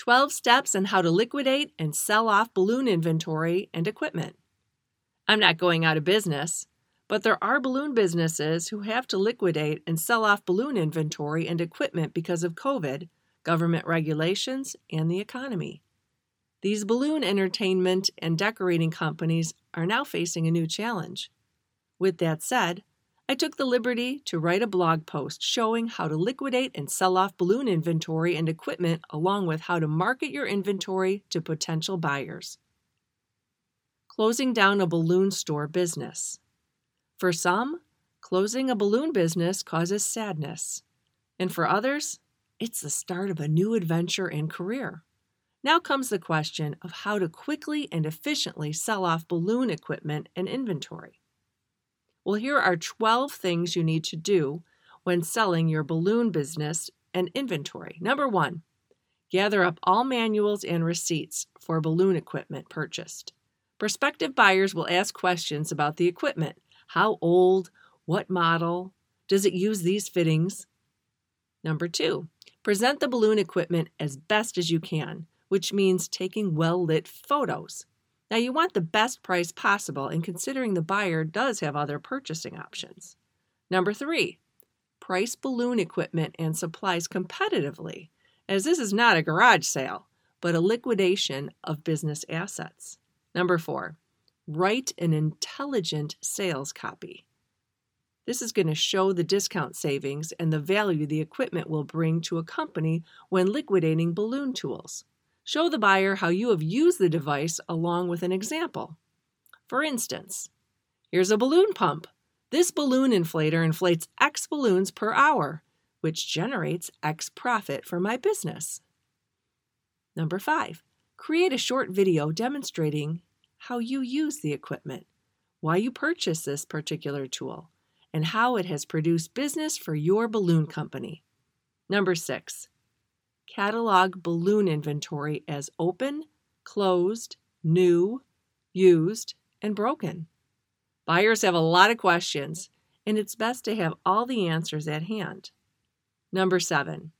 12 Steps on How to Liquidate and Sell Off Balloon Inventory and Equipment. I'm not going out of business, but there are balloon businesses who have to liquidate and sell off balloon inventory and equipment because of COVID, government regulations, and the economy. These balloon entertainment and decorating companies are now facing a new challenge. With that said, I took the liberty to write a blog post showing how to liquidate and sell off balloon inventory and equipment, along with how to market your inventory to potential buyers. Closing down a balloon store business. For some, closing a balloon business causes sadness, and for others, it's the start of a new adventure and career. Now comes the question of how to quickly and efficiently sell off balloon equipment and inventory. Well, here are 12 things you need to do when selling your balloon business and inventory. Number one, gather up all manuals and receipts for balloon equipment purchased. Prospective buyers will ask questions about the equipment how old, what model, does it use these fittings? Number two, present the balloon equipment as best as you can, which means taking well lit photos. Now, you want the best price possible, and considering the buyer does have other purchasing options. Number three, price balloon equipment and supplies competitively, as this is not a garage sale, but a liquidation of business assets. Number four, write an intelligent sales copy. This is going to show the discount savings and the value the equipment will bring to a company when liquidating balloon tools. Show the buyer how you have used the device along with an example. For instance, here's a balloon pump. This balloon inflator inflates X balloons per hour, which generates X profit for my business. Number five, create a short video demonstrating how you use the equipment, why you purchased this particular tool, and how it has produced business for your balloon company. Number six, catalog balloon inventory as open, closed, new, used, and broken. Buyers have a lot of questions, and it's best to have all the answers at hand. Number seven,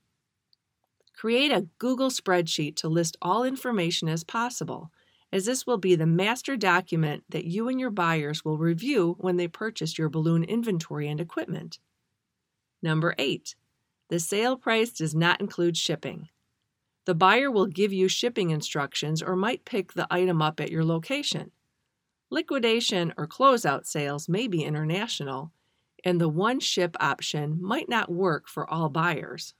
create a Google spreadsheet to list all information as possible, as this will be the master document that you and your buyers will review when they purchase your balloon inventory and equipment. Number eight, the sale price does not include shipping. The buyer will give you shipping instructions or might pick the item up at your location. Liquidation or closeout sales may be international, and the one ship option might not work for all buyers.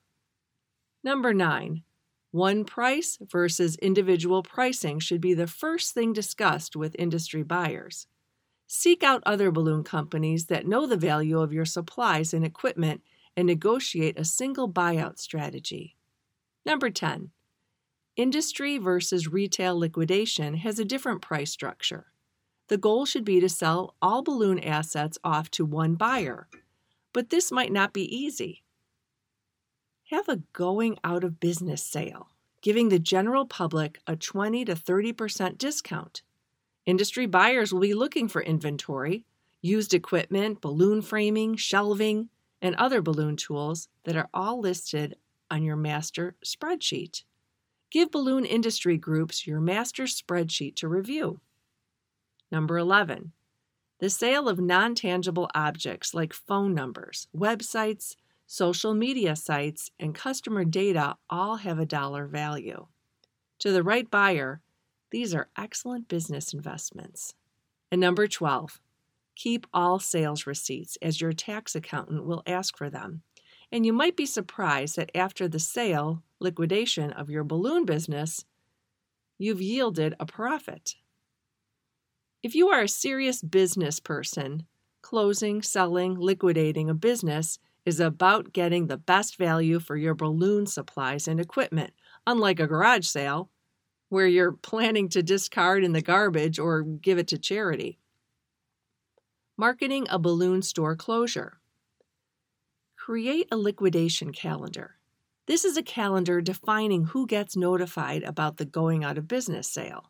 Number 9. One price versus individual pricing should be the first thing discussed with industry buyers. Seek out other balloon companies that know the value of your supplies and equipment and negotiate a single buyout strategy. Number 10. Industry versus retail liquidation has a different price structure. The goal should be to sell all balloon assets off to one buyer, but this might not be easy. Have a going out of business sale, giving the general public a 20 to 30% discount. Industry buyers will be looking for inventory, used equipment, balloon framing, shelving, and other balloon tools that are all listed on your master spreadsheet. Give balloon industry groups your master spreadsheet to review. Number 11. The sale of non tangible objects like phone numbers, websites, social media sites, and customer data all have a dollar value. To the right buyer, these are excellent business investments. And number 12. Keep all sales receipts, as your tax accountant will ask for them. And you might be surprised that after the sale, liquidation of your balloon business, you've yielded a profit. If you are a serious business person, closing, selling, liquidating a business is about getting the best value for your balloon supplies and equipment, unlike a garage sale, where you're planning to discard in the garbage or give it to charity. Marketing a balloon store closure. Create a liquidation calendar. This is a calendar defining who gets notified about the going out of business sale.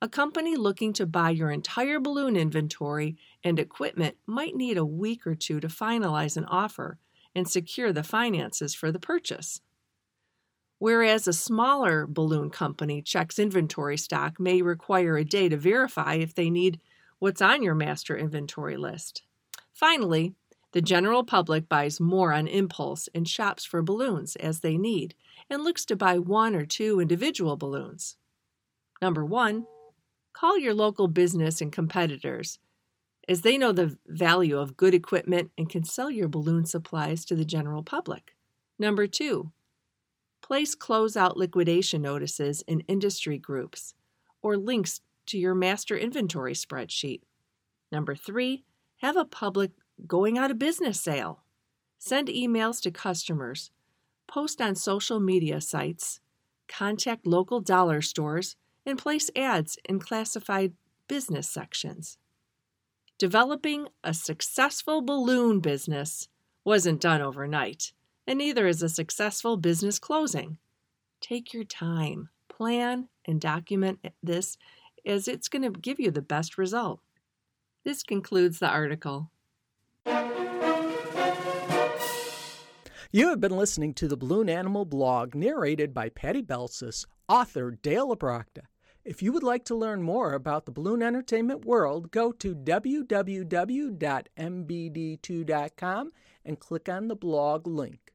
A company looking to buy your entire balloon inventory and equipment might need a week or two to finalize an offer and secure the finances for the purchase. Whereas a smaller balloon company checks inventory stock may require a day to verify if they need what's on your master inventory list. Finally, the general public buys more on impulse and shops for balloons as they need and looks to buy one or two individual balloons. Number one, call your local business and competitors as they know the value of good equipment and can sell your balloon supplies to the general public. Number two, place closeout liquidation notices in industry groups or links to your master inventory spreadsheet. Number three, have a public going out of business sale. Send emails to customers, post on social media sites, contact local dollar stores, and place ads in classified business sections. Developing a successful balloon business wasn't done overnight, and neither is a successful business closing. Take your time, plan, and document this as it's going to give you the best result. This concludes the article. You have been listening to the Balloon Animal blog narrated by Patty Belsis, author Dale Obrochta. If you would like to learn more about the balloon entertainment world, go to www.mbd2.com and click on the blog link.